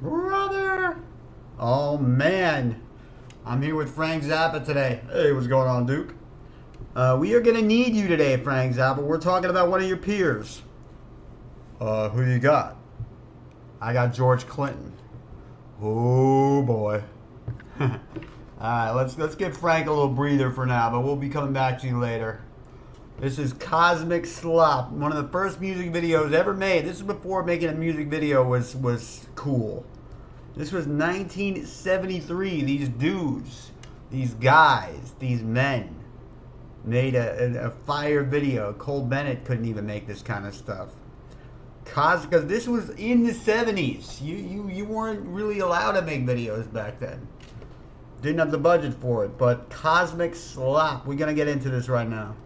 Brother! Oh man, I'm here with Frank Zappa today. Hey, what's going on, Duke? Uh, we are gonna need you today, Frank Zappa. We're talking about one of your peers. Uh, who you got? I got George Clinton. Oh boy. All right, let's let's give Frank a little breather for now, but we'll be coming back to you later. This is Cosmic Slop, one of the first music videos ever made. This is before making a music video was was cool. This was 1973. These dudes, these guys, these men made a, a, fire video. Cole Bennett couldn't even make this kind of stuff. Cos, because this was in the 70s. You, you you weren't really allowed to make videos back then. Didn't have the budget for it. But Cosmic Slop, we're gonna get into this right now.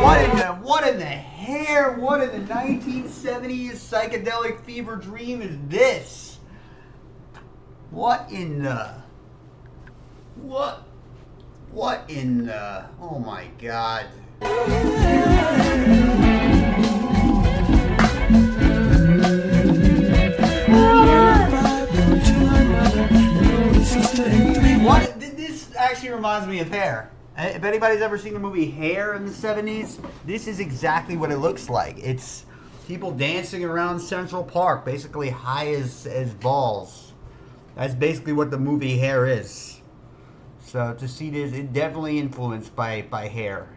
What in the what in the hair? What in the 1970s psychedelic fever dream is this? What in the what what in the oh my god. What? This actually reminds me of Hair. Uh, If anybody's ever seen the movie Hair in the 70s, this is exactly what it looks like. It's people dancing around Central Park, basically high as, as balls. That's basically what the movie Hair is. So to see this, it definitely influenced by, by Hair.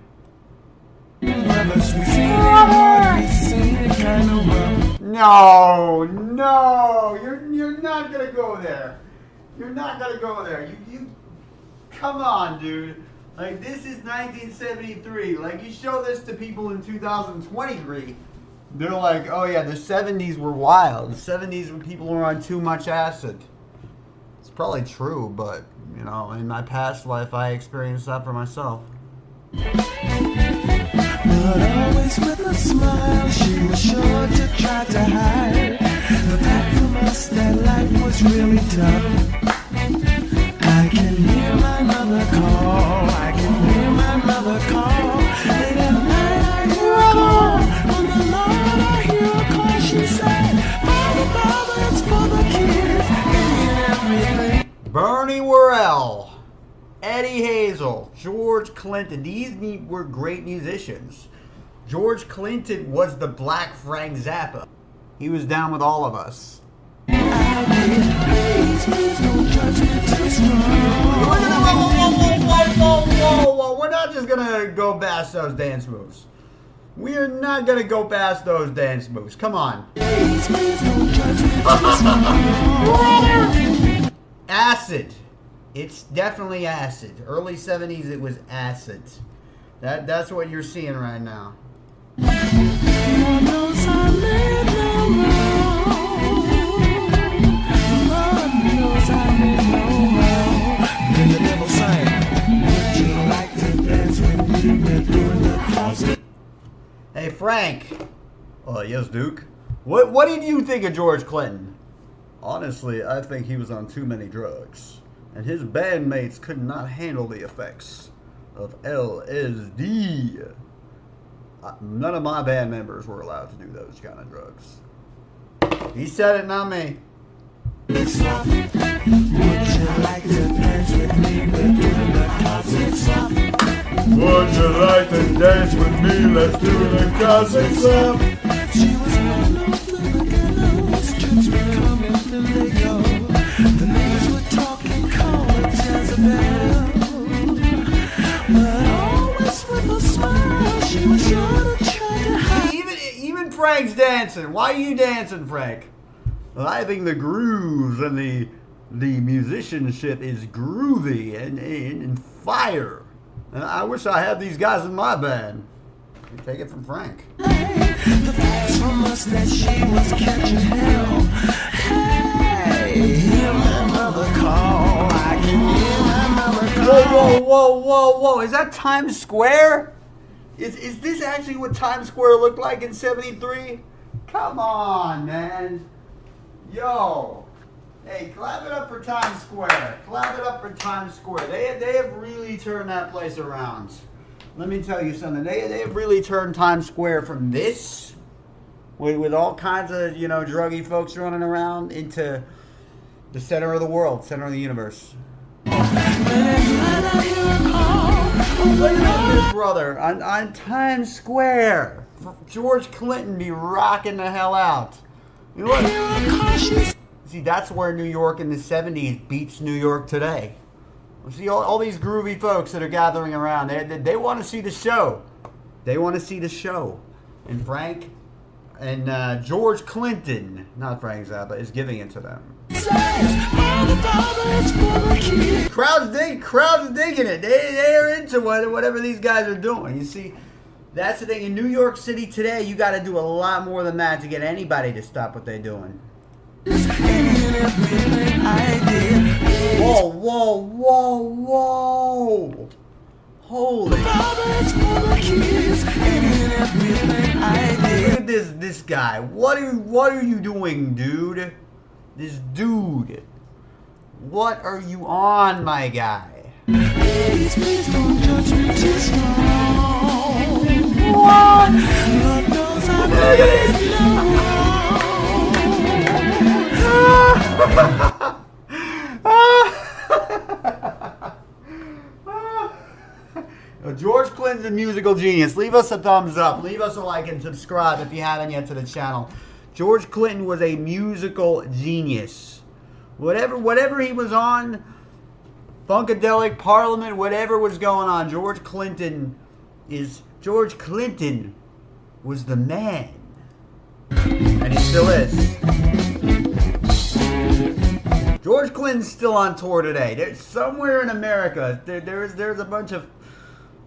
No, no, you're you're not gonna go there. You're not gonna go there. You you, come on, dude. Like this is 1973. Like you show this to people in 2023, they're like, oh yeah, the 70s were wild. The 70s when people were on too much acid. It's probably true, but you know, in my past life, I experienced that for myself. But always with a smile, she was sure to try to hide the fact from us that life was really tough. Bernie Worrell, Eddie Hazel, George Clinton. These were great musicians. George Clinton was the Black Frank Zappa. He was down with all of us. We're not just gonna go past those dance moves. We're not gonna go past those dance moves. Come on. Acid. It's definitely acid. Early 70s, it was acid. That, that's what you're seeing right now. Hey, Frank. Uh, yes, Duke. What What did you think of George Clinton? Honestly, I think he was on too many drugs, and his bandmates could not handle the effects of LSD. None of my band members were allowed to do those kind of drugs. He said it, not me. Would you like to dance with me? We're doing the closet slap. Would you like to dance with me? Let's do the cosmic slop. She was one of the gallows, tricks were coming, then they go. The neighbors were talking, calling Jezebel. But always with a smile, she was sure to try to hide. Even even Frank's dancing. Why are you dancing, Frank? Well, I think the grooves and the the musicianship is groovy and, and, and fire. And I wish I had these guys in my band. You Take it from Frank. The facts from us that she was catching hell. Hey, hear my mother call. I can hear my mother Whoa, whoa, whoa, whoa, whoa! Is that Times Square? Is is this actually what Times Square looked like in '73? Come on, man. Yo, Hey, clap it up for Times Square. Clap it up for Times Square. They, they have really turned that place around. Let me tell you something. They, they have really turned Times Square from this, with, with all kinds of, you know, druggy folks running around, into the center of the world, center of the universe. Brother on, on Times Square. George Clinton be rocking the hell out. You know? See, that's where New York in the 70s beats New York today. See, all, all these groovy folks that are gathering around, they, they, they want to see the show. They want to see the show. And Frank and uh, George Clinton, not Frank Zappa, is giving it to them. Crowds dig, crowds digging it. They, they are into what, whatever these guys are doing. You see, that's the thing. In New York City today, you got to do a lot more than that to get anybody to stop what they're doing. Whoa, whoa, whoa, whoa! Holy! Look at this, this guy. What are, what are you doing, dude? This dude. What are you on, my guy? Please, please don't judge me too strong. Lord George Clinton's a musical genius. Leave us a thumbs up. Leave us a like and subscribe if you haven't yet to the channel. George Clinton was a musical genius. Whatever whatever he was on, Funkadelic, Parliament, whatever was going on, George Clinton is George Clinton was the man. And he still is. George Clinton's still on tour today. There's somewhere in America. There, there's there's a bunch of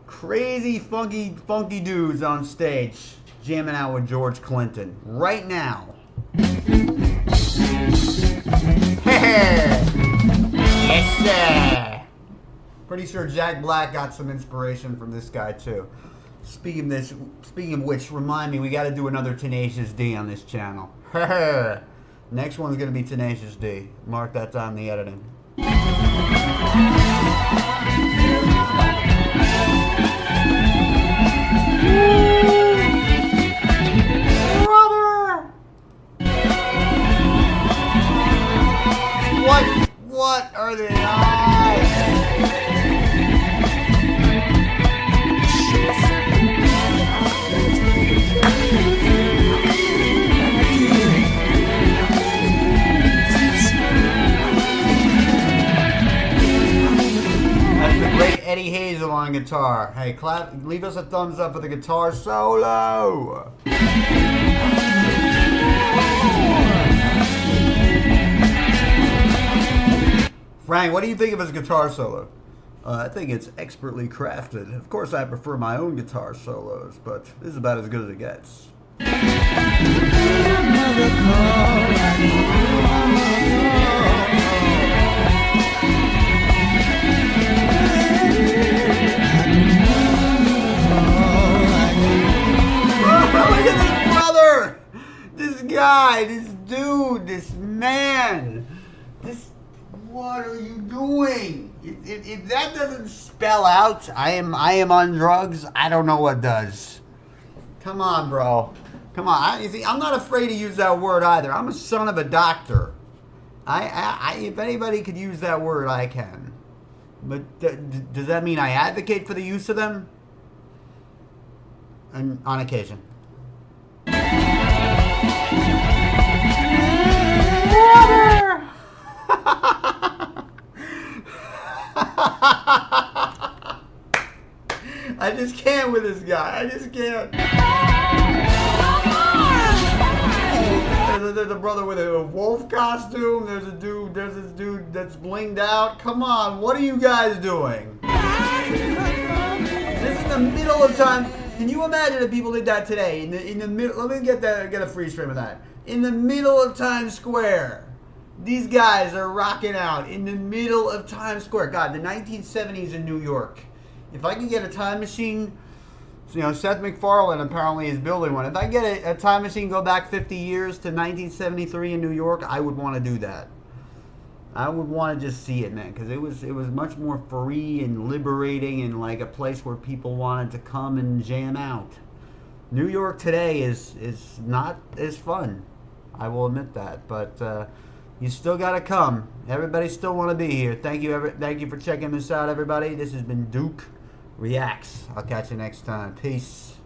crazy, funky, funky dudes on stage jamming out with George Clinton right now. yes, sir. Pretty sure Jack Black got some inspiration from this guy too. Speaking of this, speaking of which, remind me we got to do another Tenacious D on this channel. Next one's gonna be Tenacious D. Mark that in the editing. Brother! What? What are the odds? Guitar. Hey, clap! Leave us a thumbs up for the guitar solo. Frank, what do you think of his guitar solo? Uh, I think it's expertly crafted. Of course, I prefer my own guitar solos, but this is about as good as it gets. What are you doing? If, if, if that doesn't spell out, I am I am on drugs. I don't know what does. Come on, bro. Come on. I, you see, I'm not afraid to use that word either. I'm a son of a doctor. I, I, I if anybody could use that word, I can. But th- does that mean I advocate for the use of them? And on occasion. I just can't with this guy. I just can't. There's a, brother with a wolf costume. There's a dude. There's this dude that's blinged out. Come on, what are you guys doing? This is the middle of time. Can you imagine if people did that today? In the in the middle. Let me get that. Get a freeze frame of that. In the middle of Times Square. These guys are rocking out in the middle of Times Square. God, the 1970s in New York. If I can get a time machine, you know, Seth MacFarlane apparently is building one. If I get a, a time machine, go back 50 years to 1973 in New York, I would want to do that. I would want to just see it, man, because it was it was much more free and liberating and like a place where people wanted to come and jam out. New York today is is not as fun. I will admit that, but uh, you still got to come. Everybody still want to be here. Thank you, ever, thank you for checking this out, everybody. This has been Duke Reacts. I'll catch you next time. Peace.